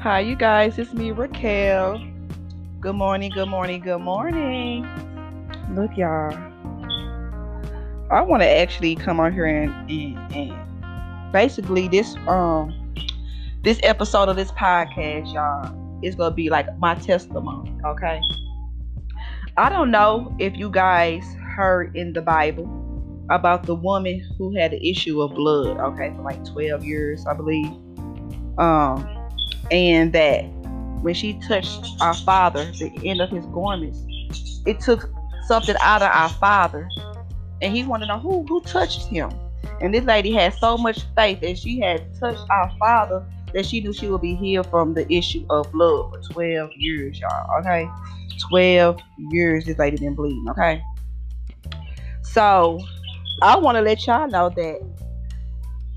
Hi, you guys. It's me, Raquel. Good morning, good morning, good morning. Look, y'all. I want to actually come on here and, and, and basically this um this episode of this podcast, y'all, is gonna be like my testimony. Okay. I don't know if you guys heard in the Bible about the woman who had the issue of blood. Okay, for like 12 years, I believe. Um, and that when she touched our father, the end of his garments, it took something out of our father, and he wanted to know who who touched him. And this lady had so much faith that she had touched our father that she knew she would be healed from the issue of blood for 12 years, y'all. Okay, 12 years this lady been bleeding. Okay, so I want to let y'all know that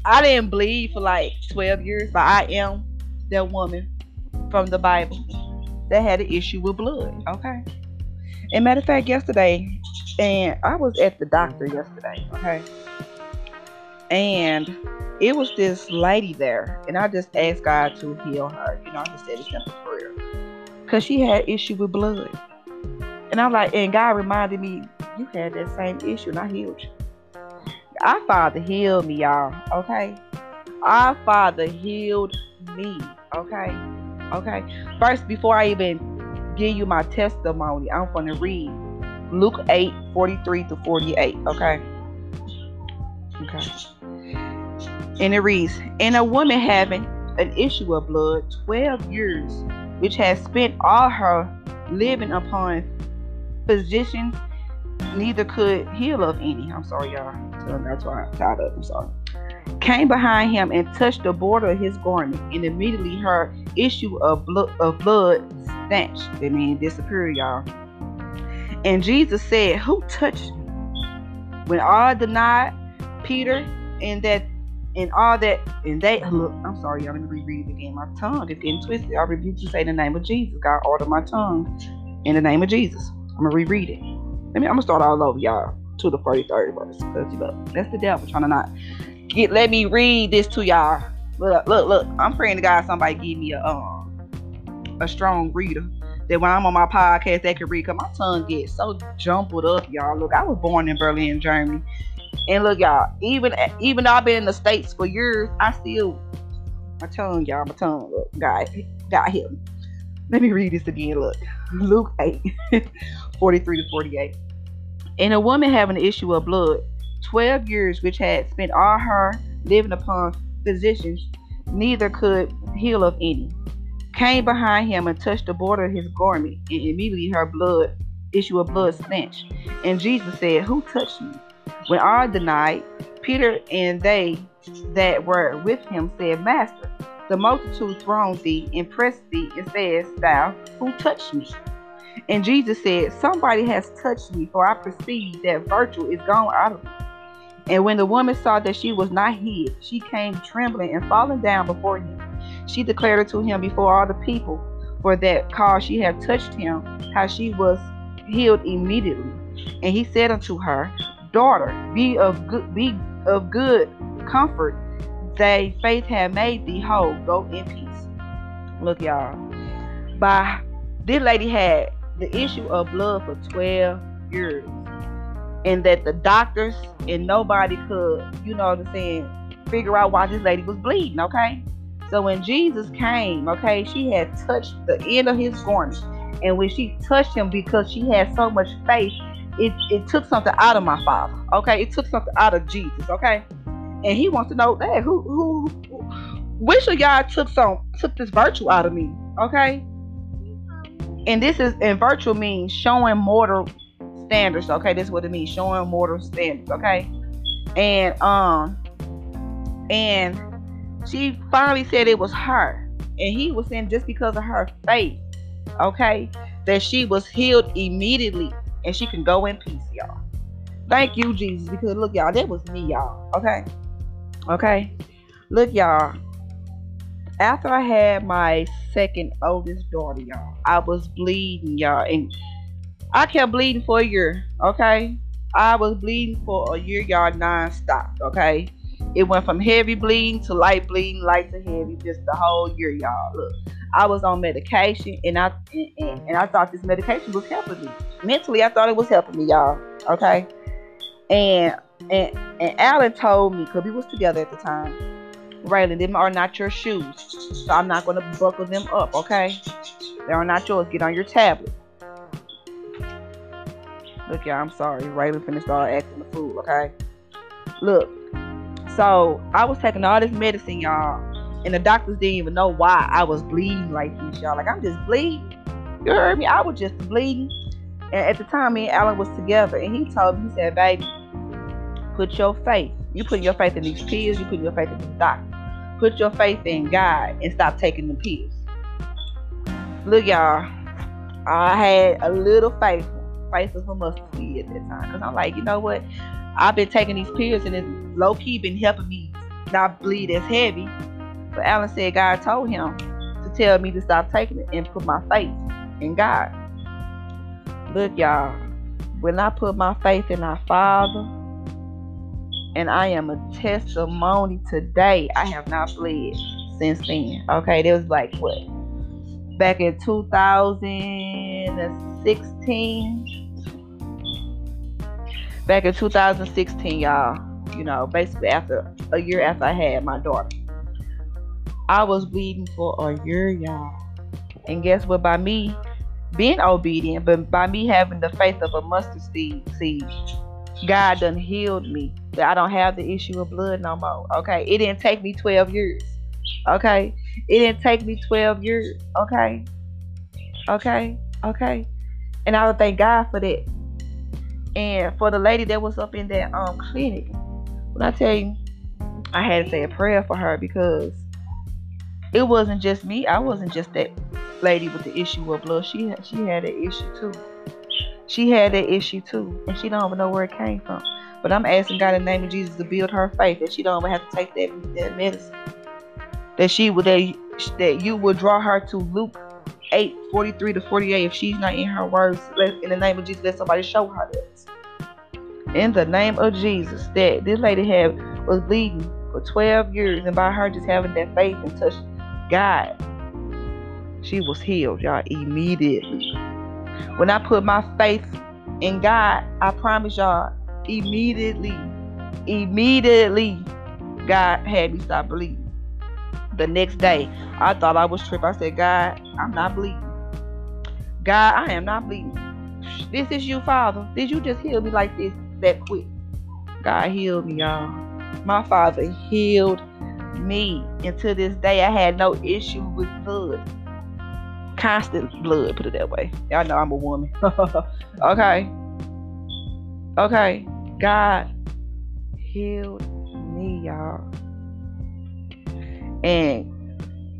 I didn't bleed for like 12 years, but I am that woman from the Bible that had an issue with blood. Okay. And matter of fact, yesterday, and I was at the doctor yesterday. Okay. And it was this lady there, and I just asked God to heal her. You know, I just said a simple prayer because she had issue with blood. And I'm like, and God reminded me, you had that same issue, and I healed you. Our Father healed me, y'all. Okay. Our Father healed me. Okay. Okay. First, before I even give you my testimony, I'm going to read Luke 8 43 to 48. Okay. Okay. And it reads And a woman having an issue of blood 12 years, which has spent all her living upon physicians, neither could heal of any. I'm sorry, y'all. That's why I'm tired of. I'm sorry came behind him and touched the border of his garment, and immediately her issue of blood, of blood stanched. I mean, disappeared, y'all. And Jesus said, Who touched me? When all denied, Peter and that and all that and they uh, look, I'm sorry, y'all. Let me reread it again. My tongue is getting twisted. I rebuke you say the name of Jesus. God order my tongue in the name of Jesus. I'm gonna reread it. Let me I'm gonna start all over, y'all, to the 43rd verse. That's the devil trying to not get let me read this to y'all. Look, look, look. I'm praying to God somebody give me a um a strong reader that when I'm on my podcast they can read. Cause my tongue gets so jumbled up, y'all. Look, I was born in Berlin, Germany, and look, y'all. Even even though I've been in the states for years, I still my tongue, y'all. My tongue, look, God, God help me. Let me read this again. Look, Luke 8, 43 to 48. And a woman having an issue of blood 12 years, which had spent all her living upon physicians, neither could heal of any, came behind him and touched the border of his garment, and immediately her blood issue of blood stench. And Jesus said, Who touched me? When all denied, Peter and they that were with him said, Master, the multitude throng thee and press thee, and says thou, Who touched me? And Jesus said, Somebody has touched me, for I perceive that virtue is gone out of me. And when the woman saw that she was not hid, she came trembling and falling down before him. She declared to him before all the people, for that cause she had touched him, how she was healed immediately. And he said unto her, Daughter, be of good be of good comfort. Thy faith have made thee whole. Go in peace. Look, y'all. By this lady had the issue of blood for 12 years and that the doctors and nobody could, you know what I'm saying, figure out why this lady was bleeding, okay? So when Jesus came, okay, she had touched the end of his garment. And when she touched him because she had so much faith, it, it took something out of my father. Okay, it took something out of Jesus, okay? And he wants to know that who who, who which of y'all took some took this virtue out of me, okay? And this is and virtual means showing mortal standards. Okay, this is what it means, showing mortal standards. Okay, and um, and she finally said it was her, and he was saying just because of her faith, okay, that she was healed immediately, and she can go in peace, y'all. Thank you, Jesus, because look, y'all, that was me, y'all. Okay, okay, look, y'all. After I had my second oldest daughter, y'all, I was bleeding, y'all, and I kept bleeding for a year. Okay, I was bleeding for a year, y'all, non-stop. Okay, it went from heavy bleeding to light bleeding, light to heavy, just the whole year, y'all. Look, I was on medication, and I and, and, and I thought this medication was helping me. Mentally, I thought it was helping me, y'all. Okay, and and and Alan told me because we was together at the time. Raylan, them are not your shoes, so I'm not gonna buckle them up. Okay, they are not yours. Get on your tablet. Look, y'all, I'm sorry. Riley finished start acting the fool. Okay, look. So I was taking all this medicine, y'all, and the doctors didn't even know why I was bleeding like this, y'all. Like I'm just bleeding. You heard me? I was just bleeding. And at the time, me and Alan was together, and he told me, he said, "Baby, put your faith. You put your faith in these pills. You put your faith in the doctor. Put your faith in God and stop taking the pills." Look, y'all, I had a little faith, faith of a mustard seed at that time, because I'm like, you know what? I've been taking these pills, and it's low key been helping me not bleed as heavy but Alan said God told him to tell me to stop taking it and put my faith in God. Look, y'all, when I put my faith in our Father, and I am a testimony today, I have not bled since then. Okay, it was like what? Back in 2016. Back in 2016, y'all, you know, basically after a year after I had my daughter. I was bleeding for a year, y'all. And guess what? By me being obedient, but by me having the faith of a mustard seed God done healed me. I don't have the issue of blood no more. Okay. It didn't take me 12 years. Okay. It didn't take me 12 years. Okay. Okay. Okay. And I would thank God for that. And for the lady that was up in that um clinic, when I tell you, I had to say a prayer for her because it wasn't just me. I wasn't just that lady with the issue of blood. She had, she had an issue too. She had that issue too, and she don't even know where it came from. But I'm asking God in the name of Jesus to build her faith that she don't even have to take that, that medicine. That she would that, that you would draw her to Luke 8, 43 to 48 if she's not in her words. Let, in the name of Jesus, let somebody show her that. In the name of Jesus, that this lady had was bleeding for 12 years, and by her just having that faith and touch God, she was healed, y'all, immediately. When I put my faith in God, I promise y'all, immediately, immediately, God had me stop bleeding. The next day, I thought I was tripping. I said, God, I'm not bleeding. God, I am not bleeding. This is you, Father. Did you just heal me like this that quick? God healed me, y'all. My Father healed me. And to this day, I had no issue with blood. Constant blood, put it that way. Y'all know I'm a woman. okay. Okay. God healed me, y'all. And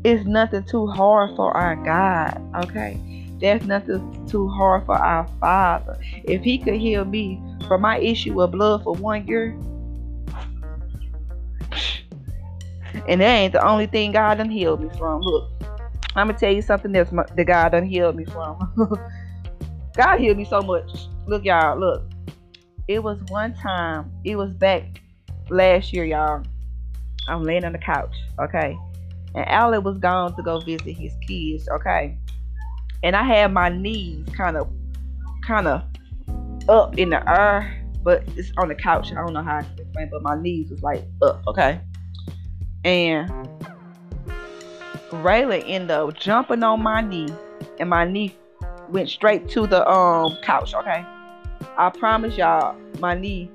it's nothing too hard for our God. Okay. There's nothing too hard for our Father. If He could heal me from my issue of blood for one year, And that ain't the only thing God done healed me from. Look, I'm gonna tell you something that God done healed me from. God healed me so much. Look, y'all, look. It was one time, it was back last year, y'all. I'm laying on the couch, okay? And Alec was gone to go visit his kids, okay? And I had my knees kind of kind of up in the air, but it's on the couch. I don't know how to explain, but my knees was like up, okay? And Rayla ended up jumping on my knee, and my knee went straight to the um couch. Okay, I promise y'all, my knee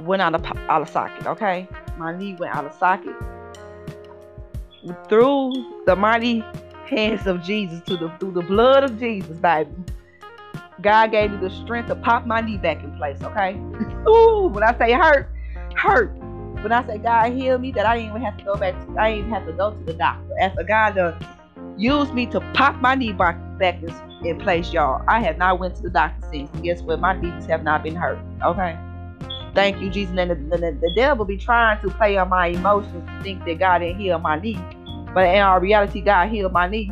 went out of out of socket. Okay, my knee went out of socket through the mighty hands of Jesus, to the through the blood of Jesus, baby. God gave me the strength to pop my knee back in place. Okay, ooh, when I say hurt, hurt when I say God healed me, that I didn't even have to go back. To, I didn't even have to go to the doctor. As a God done used me to pop my knee back, back in, place, y'all. I have not went to the doctor since. Guess what? My knees have not been hurt. Okay. Thank you, Jesus. And the, the, the devil be trying to play on my emotions to think that God didn't heal my knee. But in our reality, God healed my knee.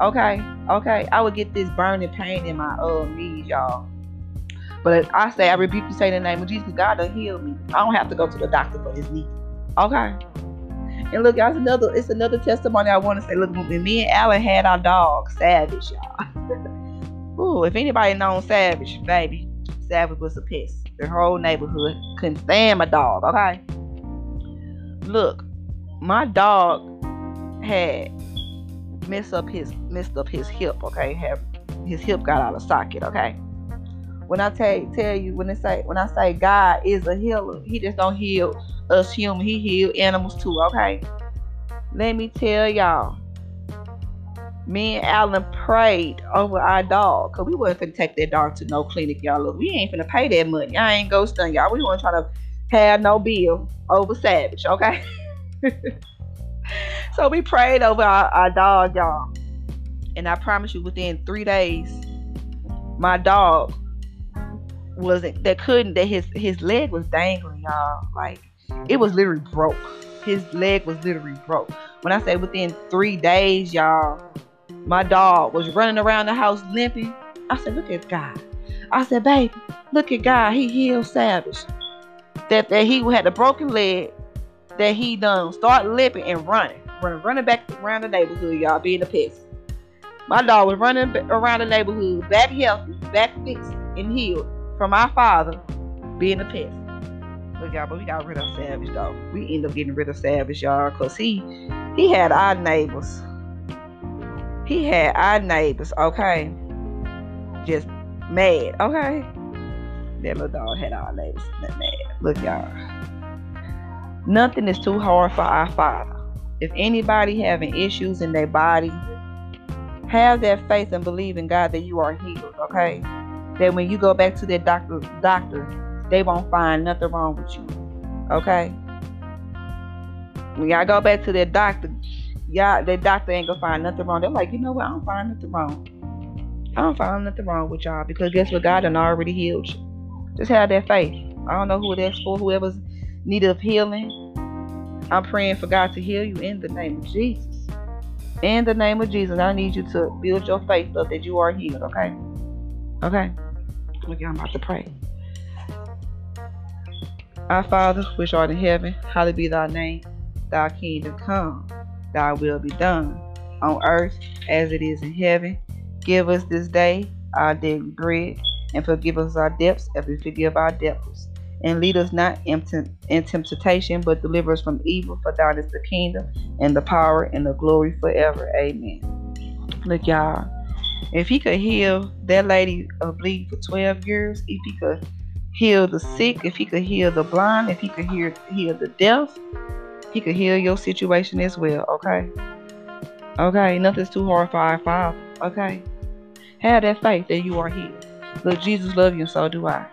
Okay. Okay. I would get this burning pain in my uh, knees, y'all. But I say, I rebuke you, say in the name of Jesus, God done heal me. I don't have to go to the doctor for his knee. Okay. And look, guys, another it's another testimony I want to say. Look, when me and Alan had our dog, Savage, y'all. Ooh, if anybody knows Savage, baby, Savage was a pest. The whole neighborhood couldn't stand my dog, okay? Look, my dog had messed up his messed up his hip, okay? Have his hip got out of socket, okay? When I tell tell you when I say when I say God is a healer, He just don't heal us human. He heal animals too. Okay. Let me tell y'all. Me and Alan prayed over our dog because we wasn't gonna take that dog to no clinic, y'all. Look, we ain't finna pay that money. I ain't go stun y'all. We weren't trying to have no bill over Savage, okay? so we prayed over our, our dog, y'all. And I promise you, within three days, my dog wasn't that couldn't that his his leg was dangling, y'all. Like it was literally broke. His leg was literally broke. When I say within three days, y'all, my dog was running around the house limping. I said, look at God. I said, baby, look at God. He healed Savage. That that he had a broken leg. That he done start limping and running, running, running back around the neighborhood, y'all, being a pest. My dog was running around the neighborhood, back healthy, back fixed and healed from our father being a pest. Look, y'all, but we got rid of Savage, though. We end up getting rid of Savage, y'all, because he, he had our neighbors. He had our neighbors, okay? Just mad, okay? That little dog had our neighbors mad. Look, y'all. Nothing is too hard for our Father. If anybody having issues in their body, have that faith and believe in God that you are healed, okay? That when you go back to that doctor doctor, they won't find nothing wrong with you. Okay? When y'all go back to that doctor, y'all that doctor ain't gonna find nothing wrong. They're like, you know what, I don't find nothing wrong. I don't find nothing wrong with y'all because guess what? God done already healed you. Just have that faith. I don't know who that's for, whoever's need of healing. I'm praying for God to heal you in the name of Jesus. In the name of Jesus, I need you to build your faith up that you are healed, okay? Okay. Look, y'all, I'm about to pray. Our Father, which art in heaven, hallowed be thy name. Thy kingdom come, thy will be done, on earth as it is in heaven. Give us this day our daily bread, and forgive us our debts as we forgive our debtors. And lead us not into temptation, but deliver us from evil. For thine is the kingdom, and the power, and the glory forever. Amen. Look, y'all. If he could heal that lady of bleed for 12 years, if he could heal the sick, if he could heal the blind, if he could heal, heal the deaf, he could heal your situation as well, okay? Okay, nothing's too hard for our Father, okay? Have that faith that you are healed. Look, Jesus loves you, and so do I.